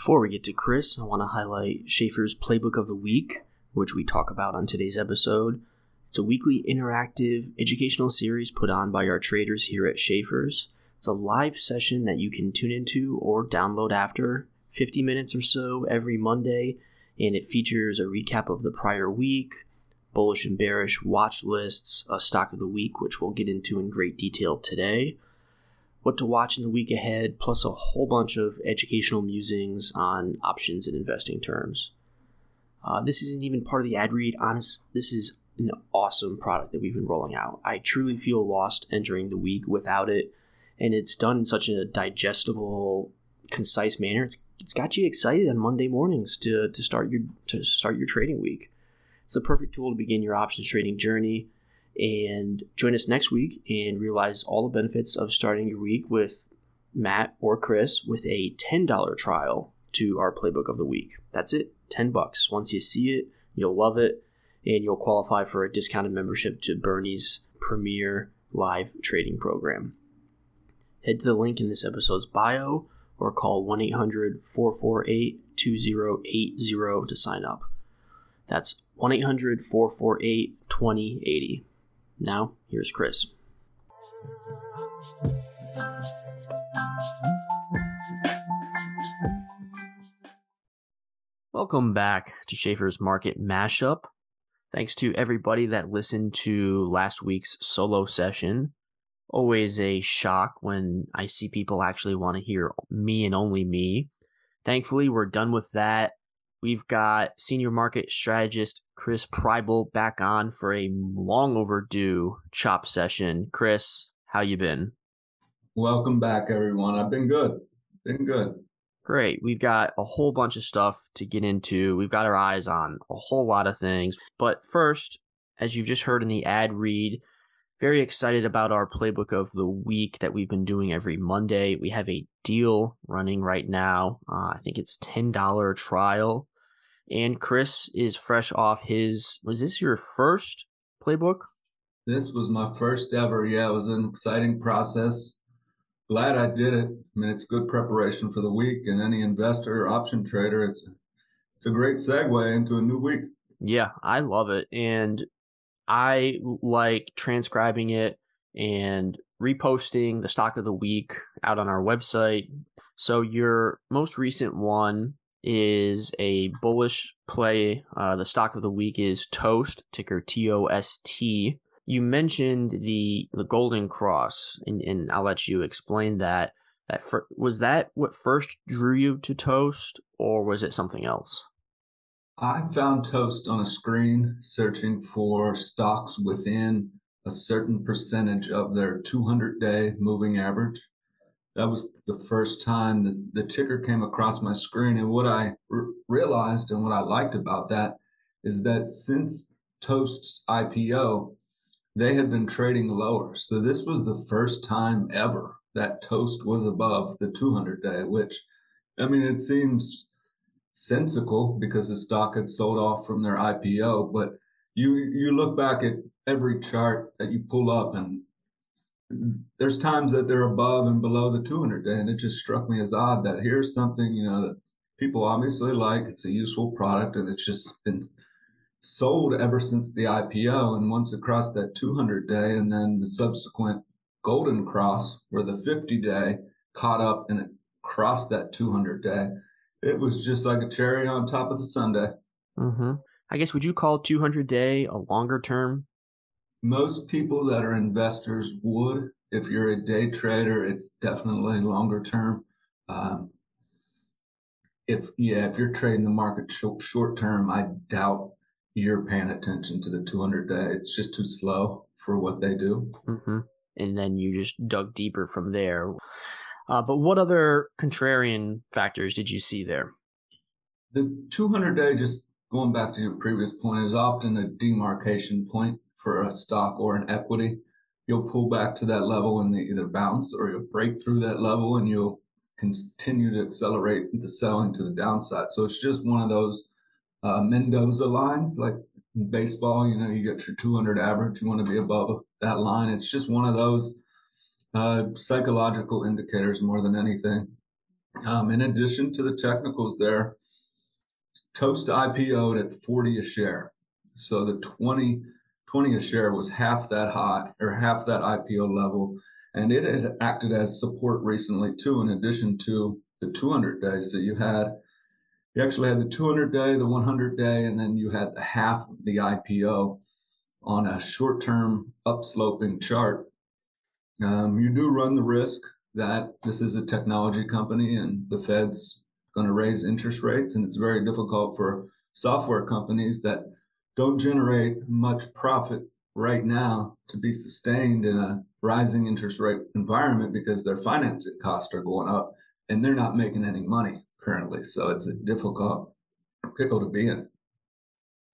Before we get to Chris, I want to highlight Schaeffer's Playbook of the Week, which we talk about on today's episode. It's a weekly interactive educational series put on by our traders here at Schaeffer's. It's a live session that you can tune into or download after, 50 minutes or so every Monday, and it features a recap of the prior week, bullish and bearish watch lists, a stock of the week, which we'll get into in great detail today, what to watch in the week ahead, plus a whole bunch of educational musings on options and investing terms. Uh, this isn't even part of the ad read. Honest, this is an awesome product that we've been rolling out. I truly feel lost entering the week without it, and it's done in such a digestible, concise manner. It's, it's got you excited on Monday mornings to, to start your to start your trading week. It's the perfect tool to begin your options trading journey. And join us next week and realize all the benefits of starting your week with Matt or Chris with a $10 trial to our playbook of the week. That's it, 10 bucks. Once you see it, you'll love it and you'll qualify for a discounted membership to Bernie's premier live trading program. Head to the link in this episode's bio or call 1 800 448 2080 to sign up. That's 1 800 448 2080. Now, here's Chris. Welcome back to Schaeffer's Market Mashup. Thanks to everybody that listened to last week's solo session. Always a shock when I see people actually want to hear me and only me. Thankfully, we're done with that. We've got senior market strategist Chris Prybal back on for a long overdue chop session. Chris, how you been? Welcome back, everyone. I've been good. Been good. Great. We've got a whole bunch of stuff to get into. We've got our eyes on a whole lot of things. But first, as you've just heard in the ad read, very excited about our playbook of the week that we've been doing every Monday. We have a deal running right now. Uh, I think it's $10 trial and Chris is fresh off his. Was this your first playbook? This was my first ever. Yeah, it was an exciting process. Glad I did it. I mean, it's good preparation for the week, and any investor or option trader, it's it's a great segue into a new week. Yeah, I love it, and I like transcribing it and reposting the stock of the week out on our website. So your most recent one is a bullish play. Uh, the stock of the week is Toast, ticker T O S T. You mentioned the the Golden Cross, and, and I'll let you explain that. That for, was that what first drew you to Toast, or was it something else? I found Toast on a screen searching for stocks within a certain percentage of their 200 day moving average that was the first time that the ticker came across my screen. And what I r- realized and what I liked about that is that since Toast's IPO, they had been trading lower. So this was the first time ever that Toast was above the 200 day, which, I mean, it seems sensical because the stock had sold off from their IPO. But you you look back at every chart that you pull up and there's times that they're above and below the 200 day, and it just struck me as odd that here's something you know that people obviously like. It's a useful product, and it's just been sold ever since the IPO. And once across that 200 day, and then the subsequent golden cross, where the 50 day caught up and it crossed that 200 day, it was just like a cherry on top of the sundae. Mm-hmm. I guess would you call 200 day a longer term most people that are investors would. If you're a day trader, it's definitely longer term. Um, if yeah, if you're trading the market short, short term, I doubt you're paying attention to the 200 day. It's just too slow for what they do. Mm-hmm. And then you just dug deeper from there. Uh, but what other contrarian factors did you see there? The 200 day, just going back to your previous point, is often a demarcation point for a stock or an equity, you'll pull back to that level and either bounce or you'll break through that level and you'll continue to accelerate the selling to the downside. So it's just one of those uh, Mendoza lines, like in baseball, you know, you get your 200 average, you want to be above that line. It's just one of those uh, psychological indicators more than anything. Um, in addition to the technicals there, Toast IPO'd at 40 a share. So the 20, 20 a share was half that high or half that IPO level. And it had acted as support recently too, in addition to the 200 days. that you had, you actually had the 200 day, the 100 day, and then you had the half of the IPO on a short term upsloping chart. Um, you do run the risk that this is a technology company and the Fed's going to raise interest rates. And it's very difficult for software companies that don't generate much profit right now to be sustained in a rising interest rate environment because their financing costs are going up and they're not making any money currently. So it's a difficult pickle to be in.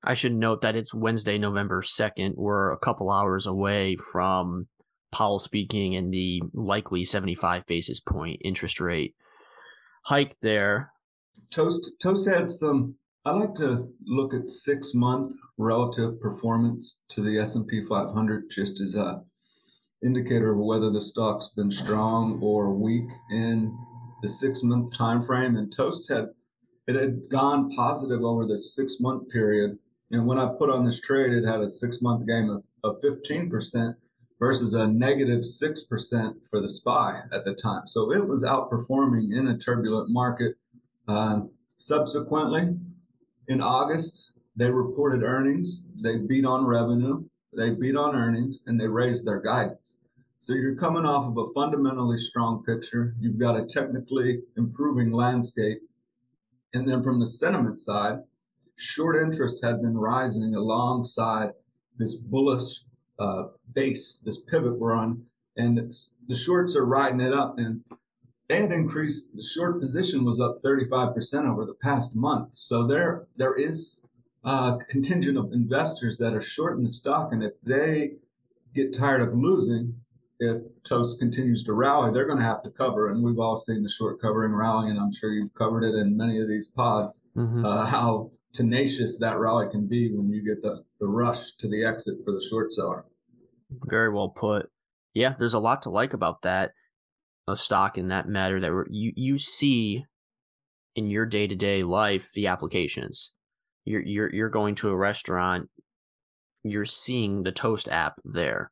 I should note that it's Wednesday, November 2nd. We're a couple hours away from Powell speaking and the likely 75 basis point interest rate hike there. Toast Toast had some I like to look at 6 month relative performance to the S&P 500 just as a indicator of whether the stock's been strong or weak in the 6 month time frame and Toast had it had gone positive over the 6 month period and when I put on this trade it had a 6 month gain of, of 15% versus a negative 6% for the SPY at the time. So it was outperforming in a turbulent market. Um, subsequently, in August, they reported earnings. They beat on revenue, they beat on earnings, and they raised their guidance. So you're coming off of a fundamentally strong picture. You've got a technically improving landscape. And then from the sentiment side, short interest had been rising alongside this bullish uh, base, this pivot we're on, and the shorts are riding it up. And they had increased. The short position was up 35% over the past month. So there, there is a contingent of investors that are short in the stock, and if they get tired of losing, if Toast continues to rally, they're going to have to cover. And we've all seen the short covering rally, and I'm sure you've covered it in many of these pods. Mm-hmm. Uh, how tenacious that rally can be when you get the, the rush to the exit for the short seller. Very well put. Yeah, there's a lot to like about that a stock in that matter that you you see in your day to day life the applications. You're you're you're going to a restaurant, you're seeing the Toast app there,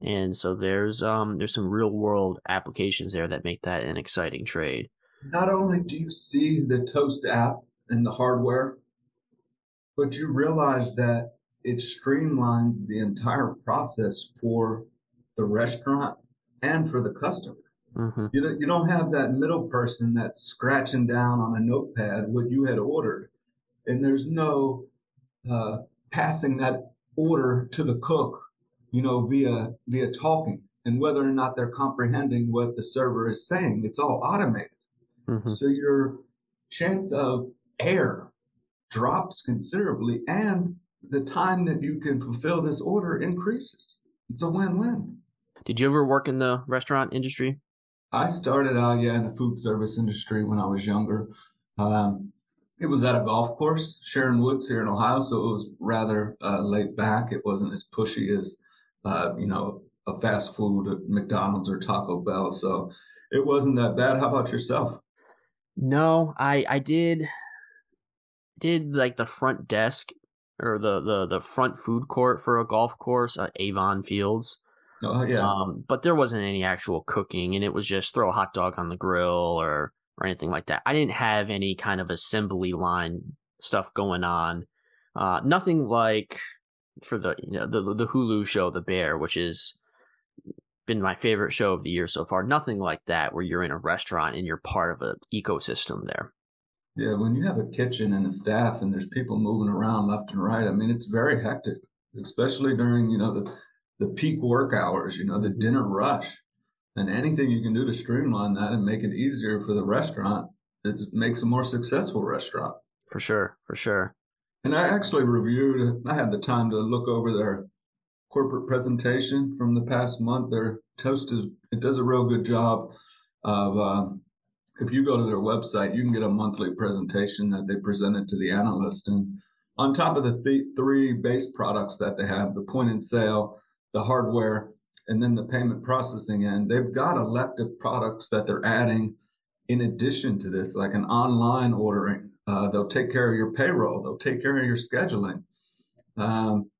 and so there's um there's some real world applications there that make that an exciting trade. Not only do you see the Toast app and the hardware, but you realize that it streamlines the entire process for the restaurant and for the customer. Mm-hmm. You, don't, you don't have that middle person that's scratching down on a notepad what you had ordered. And there's no uh, passing that order to the cook, you know, via via talking and whether or not they're comprehending what the server is saying. It's all automated. Mm-hmm. So your chance of error drops considerably and the time that you can fulfill this order increases. It's a win-win. Did you ever work in the restaurant industry? I started out, yeah, in the food service industry when I was younger. Um, it was at a golf course, Sharon Woods here in Ohio, so it was rather uh, laid back. It wasn't as pushy as, uh, you know, a fast food at McDonald's or Taco Bell. So it wasn't that bad. How about yourself? No, I I did did like the front desk or the the the front food court for a golf course at Avon Fields. Oh yeah. Um, but there wasn't any actual cooking, and it was just throw a hot dog on the grill or or anything like that. I didn't have any kind of assembly line stuff going on. Uh, nothing like for the you know the the Hulu show The Bear, which has been my favorite show of the year so far. Nothing like that where you're in a restaurant and you're part of an ecosystem there. Yeah, when you have a kitchen and a staff and there's people moving around left and right, I mean it's very hectic, especially during you know the the peak work hours, you know, the dinner rush, and anything you can do to streamline that and make it easier for the restaurant is makes a more successful restaurant. For sure, for sure. And I actually reviewed. I had the time to look over their corporate presentation from the past month. Their toast is it does a real good job of. Uh, if you go to their website, you can get a monthly presentation that they presented to the analyst, and on top of the th- three base products that they have, the point in sale, the hardware, and then the payment processing end. They've got elective products that they're adding in addition to this, like an online ordering. Uh, they'll take care of your payroll. They'll take care of your scheduling. Um,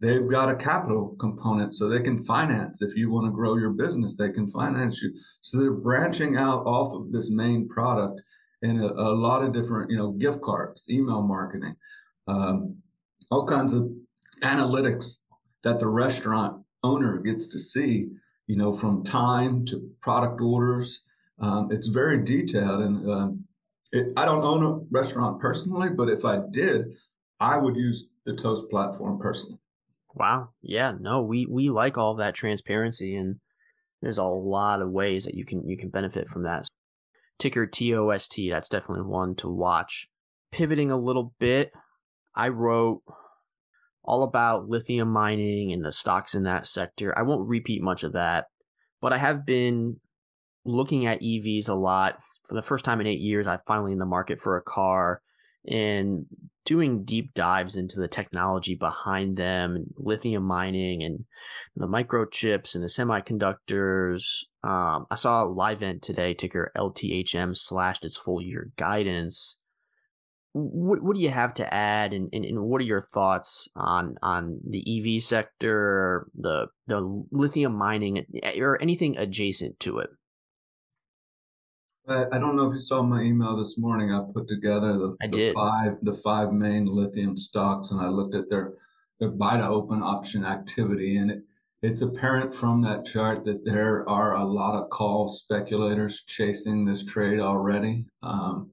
they've got a capital component so they can finance if you want to grow your business they can finance you so they're branching out off of this main product in a, a lot of different you know gift cards email marketing um, all kinds of analytics that the restaurant owner gets to see you know from time to product orders um, it's very detailed and um, it, i don't own a restaurant personally but if i did i would use the toast platform personally Wow. Yeah, no, we we like all that transparency and there's a lot of ways that you can you can benefit from that. Ticker TOST, that's definitely one to watch. Pivoting a little bit, I wrote all about lithium mining and the stocks in that sector. I won't repeat much of that, but I have been looking at EVs a lot. For the first time in 8 years, I'm finally in the market for a car and doing deep dives into the technology behind them, lithium mining and the microchips and the semiconductors. Um, I saw Livent today, ticker LTHM slashed its full year guidance. What what do you have to add, and, and, and what are your thoughts on on the EV sector, the the lithium mining, or anything adjacent to it? I don't know if you saw my email this morning. I put together the, the five the five main lithium stocks, and I looked at their their buy to open option activity, and it, it's apparent from that chart that there are a lot of call speculators chasing this trade already. Um,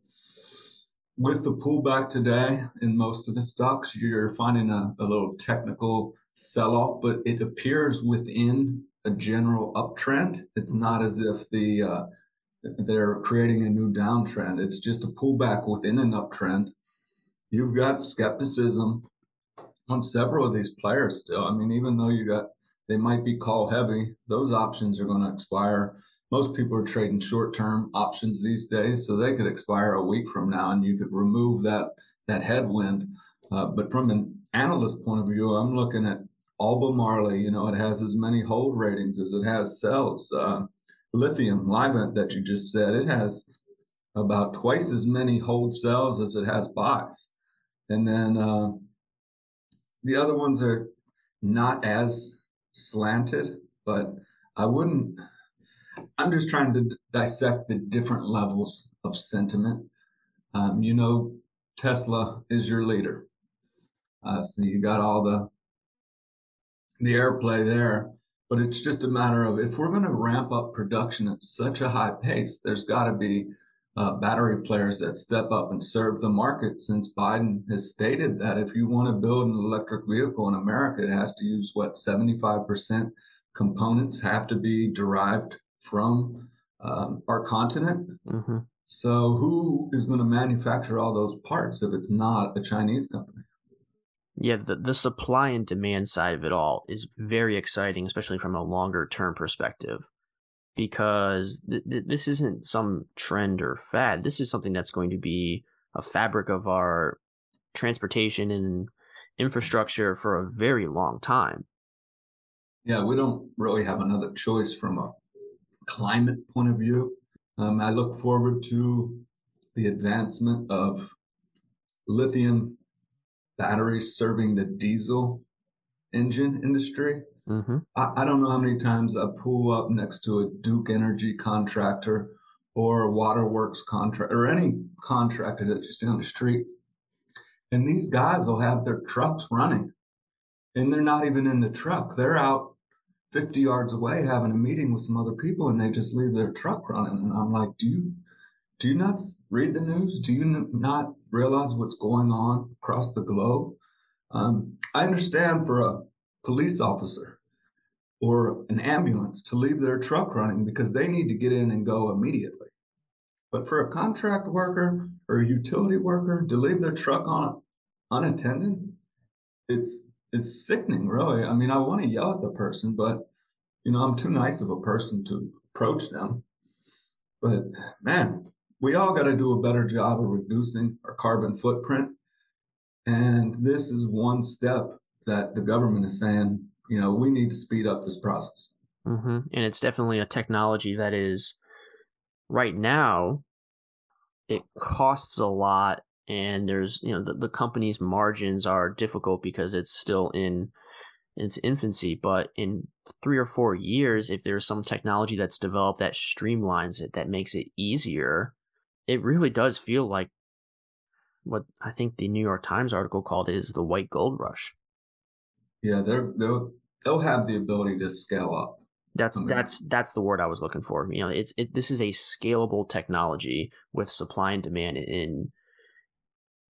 with the pullback today in most of the stocks, you're finding a, a little technical sell off, but it appears within a general uptrend. It's not as if the uh, they're creating a new downtrend. It's just a pullback within an uptrend. You've got skepticism on several of these players still. I mean, even though you got they might be call heavy, those options are going to expire. Most people are trading short term options these days, so they could expire a week from now, and you could remove that that headwind. Uh, but from an analyst point of view, I'm looking at Albemarle. You know, it has as many hold ratings as it has sells. Uh, lithium Livent that you just said, it has about twice as many hold cells as it has buys. And then uh, the other ones are not as slanted, but I wouldn't. I'm just trying to dissect the different levels of sentiment. Um, you know, Tesla is your leader. Uh, so you got all the the airplay there. But it's just a matter of if we're going to ramp up production at such a high pace, there's got to be uh, battery players that step up and serve the market. Since Biden has stated that if you want to build an electric vehicle in America, it has to use what 75% components have to be derived from um, our continent. Mm-hmm. So, who is going to manufacture all those parts if it's not a Chinese company? Yeah, the, the supply and demand side of it all is very exciting, especially from a longer term perspective, because th- th- this isn't some trend or fad. This is something that's going to be a fabric of our transportation and infrastructure for a very long time. Yeah, we don't really have another choice from a climate point of view. Um, I look forward to the advancement of lithium batteries serving the diesel engine industry. Mm-hmm. I, I, don't know how many times I pull up next to a Duke Energy contractor or a Waterworks contract or any contractor that you see on the street. And these guys will have their trucks running and they're not even in the truck. They're out 50 yards away having a meeting with some other people and they just leave their truck running. And I'm like, do you, do you not read the news? Do you not realize what's going on across the globe? Um, I understand for a police officer or an ambulance to leave their truck running because they need to get in and go immediately. But for a contract worker or a utility worker to leave their truck on unattended, it's it's sickening, really. I mean, I want to yell at the person, but you know, I'm too nice of a person to approach them. But man, we all got to do a better job of reducing our carbon footprint. And this is one step that the government is saying, you know, we need to speed up this process. Mm-hmm. And it's definitely a technology that is right now it costs a lot and there's you know the, the company's margins are difficult because it's still in its infancy but in three or four years if there's some technology that's developed that streamlines it that makes it easier it really does feel like what i think the new york times article called is the white gold rush. Yeah they're, they'll they'll have the ability to scale up. That's mean, that's that's the word I was looking for. You know, it's it, this is a scalable technology with supply and demand in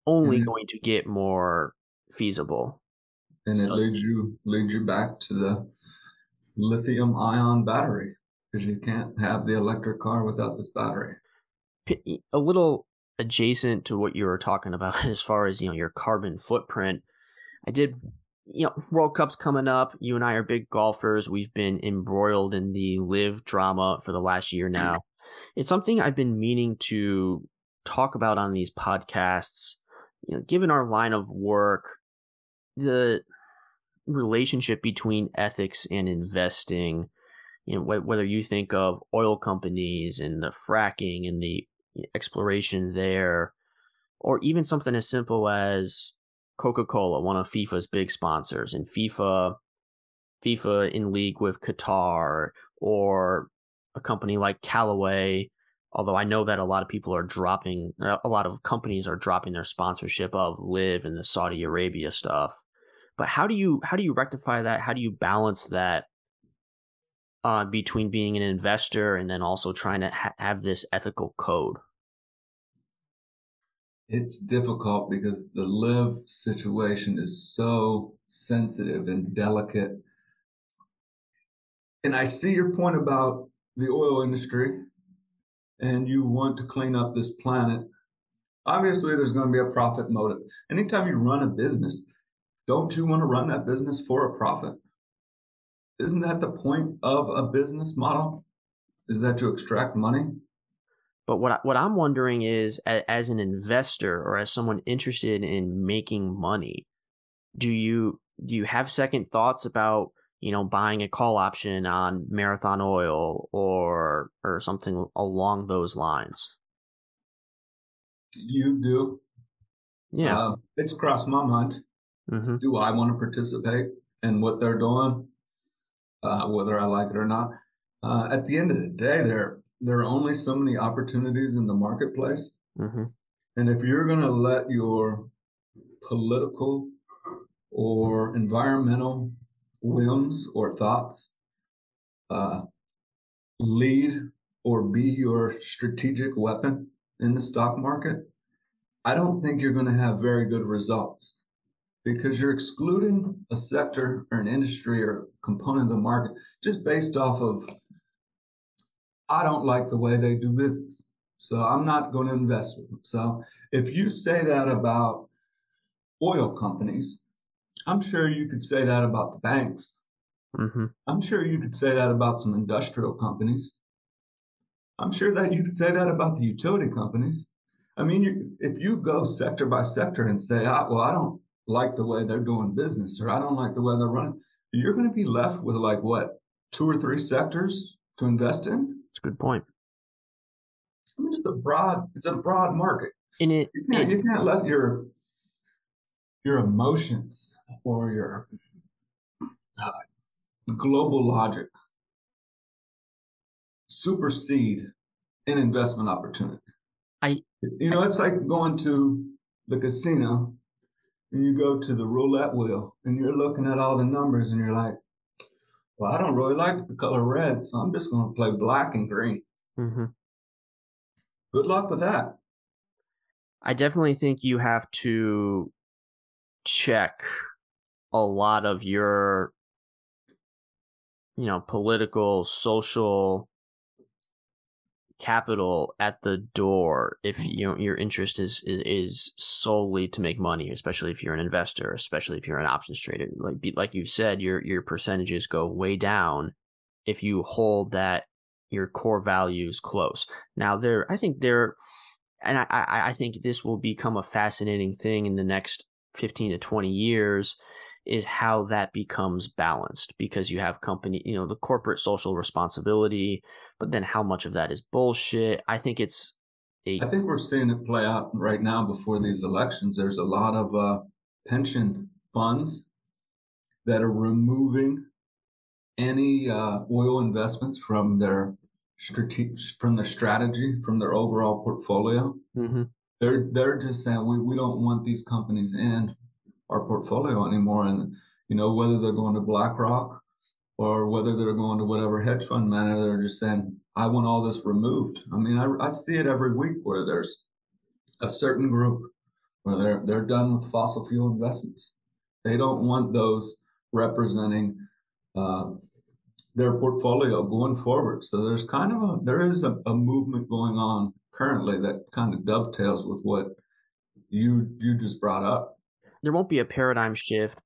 only mm-hmm. going to get more feasible. And it leads you leads you back to the lithium ion battery because you can't have the electric car without this battery. A little adjacent to what you were talking about as far as you know your carbon footprint. I did you know, World Cup's coming up. You and I are big golfers. We've been embroiled in the LIV drama for the last year now. It's something I've been meaning to talk about on these podcasts you know, given our line of work, the relationship between ethics and investing, you know, wh- whether you think of oil companies and the fracking and the exploration there, or even something as simple as Coca-Cola, one of FIFA's big sponsors, and FIFA, FIFA in league with Qatar, or a company like Callaway although I know that a lot of people are dropping, a lot of companies are dropping their sponsorship of LIV and the Saudi Arabia stuff. But how do you how do you rectify that? How do you balance that uh, between being an investor and then also trying to ha- have this ethical code? It's difficult because the LIV situation is so sensitive and delicate. And I see your point about the oil industry and you want to clean up this planet, obviously there's going to be a profit motive. Anytime you run a business, don't you want to run that business for a profit? Isn't that the point of a business model? Is that to extract money? But what I, what I'm wondering is, as an investor or as someone interested in making money, do you do you have second thoughts about you know, buying a call option on Marathon Oil or or something along those lines. You do. Yeah. Uh, it's crossed my mind. Mm-hmm. Do I want to participate in what they're doing, uh, whether I like it or not? Uh, at the end of the day, there there are only so many opportunities in the marketplace, mm-hmm. and if you're going to let your political or environmental whims or thoughts uh, lead or be your strategic weapon in the stock market, I don't think you're going to have very good results because you're excluding a sector or an industry or component of the market just based off of, I don't like the way they do business. So I'm not going to invest with them. So if you say that about oil companies, I'm sure you could say that about the banks. Mm-hmm. I'm sure you could say that about some industrial companies. I'm sure that you could say that about the utility companies. I mean, you, if you go sector by sector and say, ah, well, I don't like the way they're doing business or I don't like the way they're running, you're going to be left with like what, two or three sectors to invest in? That's a good point. I mean, it's a broad, it's a broad market. In it, you can't, it, you can't let your your emotions or your uh, global logic supersede an investment opportunity. I, you know, it's like going to the casino and you go to the roulette wheel and you're looking at all the numbers and you're like, well, I don't really like the color red, so I'm just going to play black and green. Mm-hmm. Good luck with that. I definitely think you have to check a lot of your you know political social capital at the door if mm. you know your interest is, is, is solely to make money especially if you're an investor especially if you're an options trader. Like like you said your your percentages go way down if you hold that your core values close. Now there i think there and i i think this will become a fascinating thing in the next 15 to 20 years is how that becomes balanced because you have company, you know, the corporate social responsibility, but then how much of that is bullshit? I think it's a. I think we're seeing it play out right now before these elections. There's a lot of uh, pension funds that are removing any uh, oil investments from their strate- from their strategy, from their overall portfolio. Mm-hmm. They're they're just saying we, we don't want these companies in our portfolio anymore, and you know whether they're going to BlackRock or whether they're going to whatever hedge fund manager, they're just saying I want all this removed. I mean, I, I see it every week where there's a certain group where they're they're done with fossil fuel investments. They don't want those representing uh, their portfolio going forward. So there's kind of a there is a, a movement going on currently that kind of dovetails with what you you just brought up. There won't be a paradigm shift,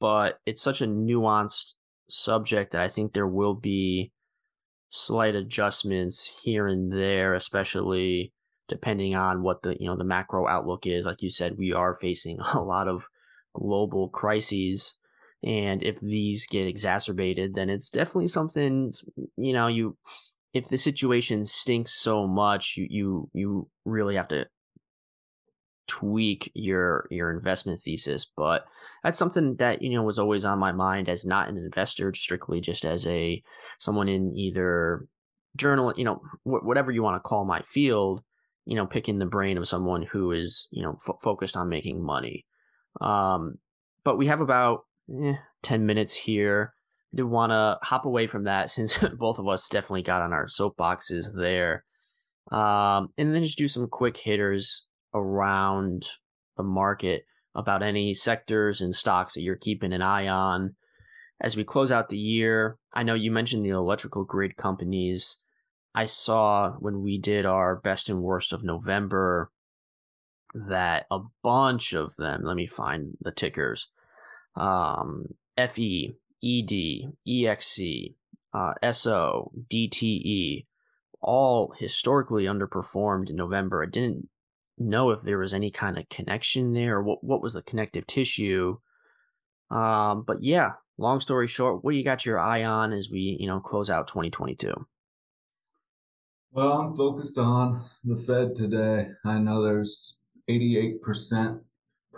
but it's such a nuanced subject that I think there will be slight adjustments here and there, especially depending on what the you know the macro outlook is. Like you said, we are facing a lot of global crises and if these get exacerbated then it's definitely something you know you if the situation stinks so much you you you really have to tweak your your investment thesis but that's something that you know was always on my mind as not an investor strictly just as a someone in either journal you know wh- whatever you want to call my field you know picking the brain of someone who is you know f- focused on making money um but we have about eh, 10 minutes here. Did want to hop away from that since both of us definitely got on our soapboxes there. Um, and then just do some quick hitters around the market about any sectors and stocks that you're keeping an eye on. As we close out the year, I know you mentioned the electrical grid companies. I saw when we did our best and worst of November that a bunch of them, let me find the tickers, um, FE, ED, EXC, uh, SO, DTE, all historically underperformed in November. I didn't know if there was any kind of connection there or what, what was the connective tissue. Um, but yeah, long story short, what you got your eye on as we, you know, close out 2022? Well, I'm focused on the Fed today. I know there's 88%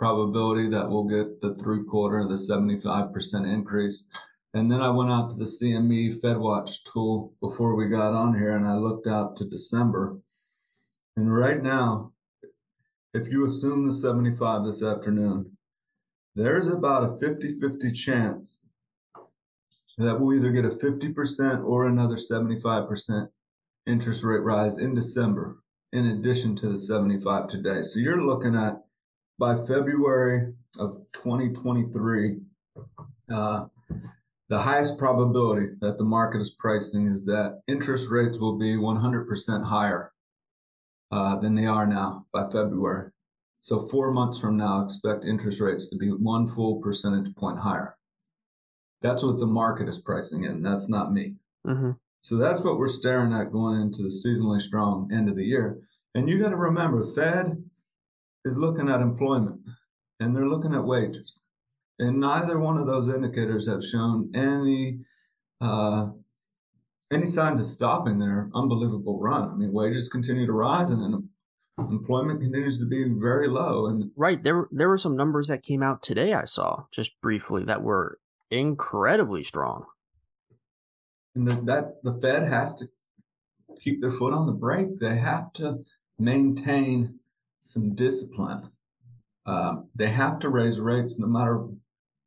probability that we'll get the three quarter, the 75% increase. And then I went out to the CME FedWatch tool before we got on here and I looked out to December. And right now, if you assume the 75 this afternoon, there's about a 50 50 chance that we'll either get a 50% or another 75% interest rate rise in December, in addition to the 75 today. So you're looking at by February of 2023, uh, the highest probability that the market is pricing is that interest rates will be 100% higher uh, than they are now by February. So, four months from now, expect interest rates to be one full percentage point higher. That's what the market is pricing in. That's not me. Mm-hmm. So, that's what we're staring at going into the seasonally strong end of the year. And you got to remember, Fed is looking at employment and they're looking at wages. And neither one of those indicators have shown any uh, any signs of stopping their unbelievable run. I mean, wages continue to rise and employment continues to be very low. And right there, there were some numbers that came out today. I saw just briefly that were incredibly strong. And the, that the Fed has to keep their foot on the brake. They have to maintain some discipline. Uh, they have to raise rates no matter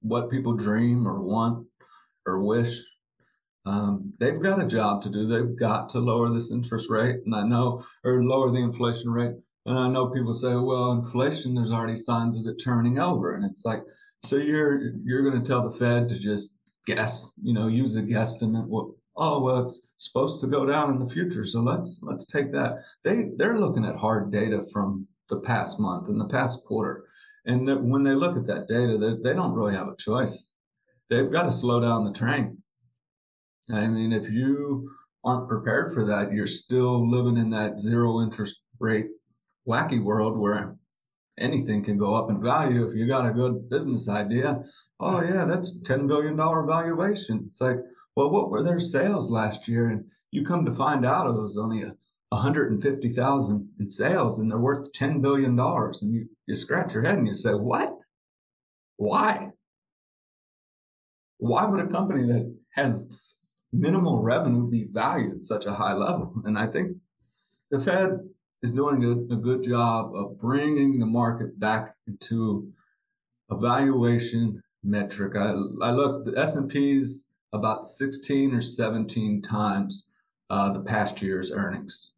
what people dream or want or wish. Um, they've got a job to do. They've got to lower this interest rate, and I know, or lower the inflation rate. And I know people say, "Well, inflation, there's already signs of it turning over," and it's like, so you're you're going to tell the Fed to just guess, you know, use a guesstimate. What? Oh, well, it's supposed to go down in the future, so let's let's take that. They they're looking at hard data from the past month and the past quarter. And that when they look at that data, they, they don't really have a choice. They've got to slow down the train. I mean, if you aren't prepared for that, you're still living in that zero interest rate wacky world where anything can go up in value. If you got a good business idea, oh yeah, that's $10 billion valuation. It's like, well, what were their sales last year? And you come to find out it was only a 150,000 in sales and they're worth 10 billion dollars and you, you scratch your head and you say, "What? Why? Why would a company that has minimal revenue be valued at such a high level?" And I think the Fed is doing a, a good job of bringing the market back into a valuation metric. I, I looked the S&P's about 16 or 17 times uh, the past year's earnings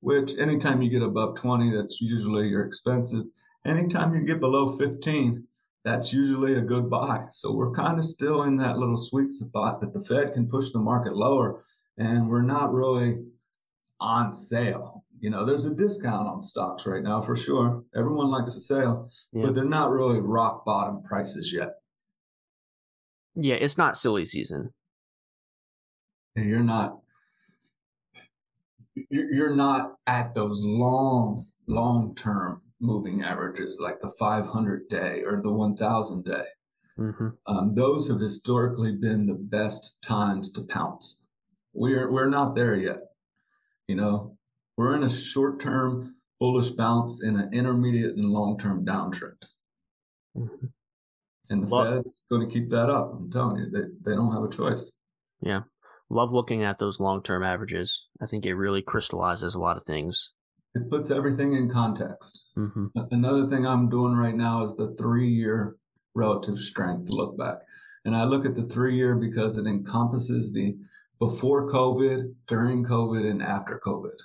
which anytime you get above 20, that's usually you're expensive. Anytime you get below 15, that's usually a good buy. So we're kind of still in that little sweet spot that the Fed can push the market lower and we're not really on sale. You know, there's a discount on stocks right now for sure. Everyone likes a sale, yeah. but they're not really rock bottom prices yet. Yeah, it's not silly season. And you're not you're not at those long, long term moving averages like the 500 day or the 1000 day. Mm-hmm. Um, those have historically been the best times to pounce. We're we're not there yet. You know, we're in a short term bullish bounce in an intermediate and long term downtrend. Mm-hmm. And the well, Fed's going to keep that up. I'm telling you, they, they don't have a choice. Yeah love looking at those long term averages. I think it really crystallizes a lot of things. It puts everything in context. Mm-hmm. Another thing I'm doing right now is the three year relative strength look back. And I look at the three year because it encompasses the before COVID, during COVID, and after COVID.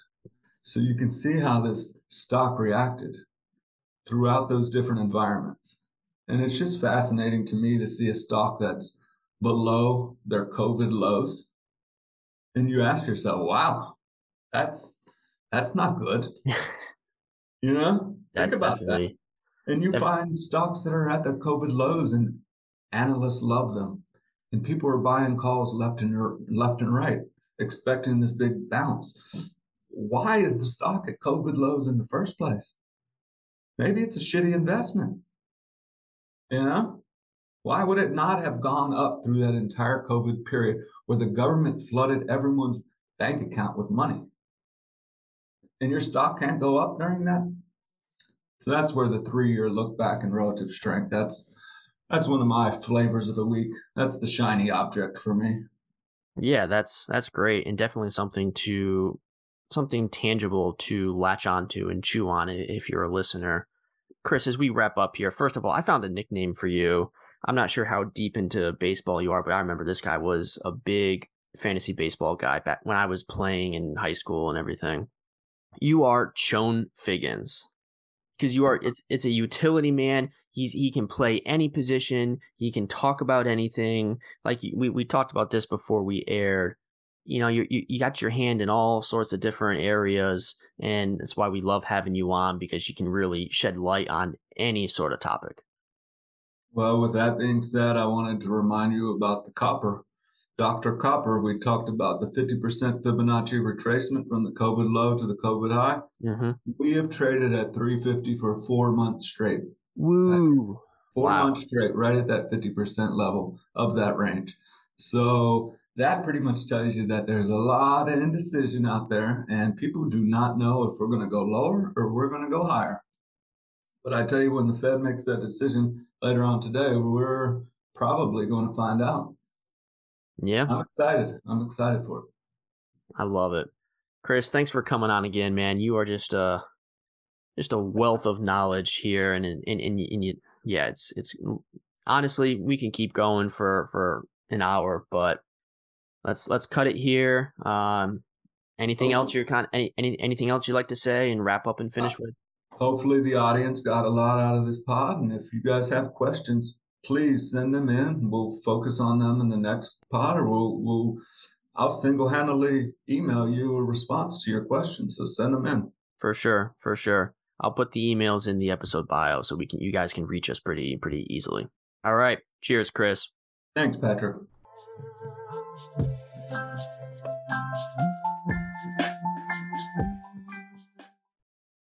So you can see how this stock reacted throughout those different environments. And it's just fascinating to me to see a stock that's below their COVID lows and you ask yourself, wow, that's that's not good. you know? Think about that. And you find stocks that are at their COVID lows and analysts love them. And people are buying calls left and er, left and right, expecting this big bounce. Why is the stock at COVID lows in the first place? Maybe it's a shitty investment. You know? Why would it not have gone up through that entire COVID period where the government flooded everyone's bank account with money? And your stock can't go up during that? So that's where the three year look back and relative strength, that's that's one of my flavors of the week. That's the shiny object for me. Yeah, that's that's great and definitely something to something tangible to latch onto and chew on if you're a listener. Chris, as we wrap up here, first of all, I found a nickname for you I'm not sure how deep into baseball you are, but I remember this guy was a big fantasy baseball guy back when I was playing in high school and everything. You are Chone Figgins because you are it's it's a utility man. He's he can play any position. He can talk about anything. Like we we talked about this before we aired. You know, you, you you got your hand in all sorts of different areas, and that's why we love having you on because you can really shed light on any sort of topic. Well, with that being said, I wanted to remind you about the copper. Dr. Copper, we talked about the 50% Fibonacci retracement from the COVID low to the COVID high. Mm-hmm. We have traded at 350 for four months straight. Woo! Four wow. months straight, right at that 50% level of that range. So that pretty much tells you that there's a lot of indecision out there, and people do not know if we're going to go lower or we're going to go higher. But I tell you, when the Fed makes that decision later on today, we're probably going to find out. Yeah. I'm excited. I'm excited for it. I love it. Chris, thanks for coming on again, man. You are just a just a wealth of knowledge here and and, and, and you, yeah, it's it's honestly, we can keep going for for an hour, but let's let's cut it here. Um anything else you're kind any, any anything else you'd like to say and wrap up and finish uh, with? Hopefully the audience got a lot out of this pod. And if you guys have questions, please send them in. We'll focus on them in the next pod, or we'll we'll I'll single handedly email you a response to your questions. So send them in. For sure, for sure. I'll put the emails in the episode bio so we can you guys can reach us pretty pretty easily. All right. Cheers, Chris. Thanks, Patrick.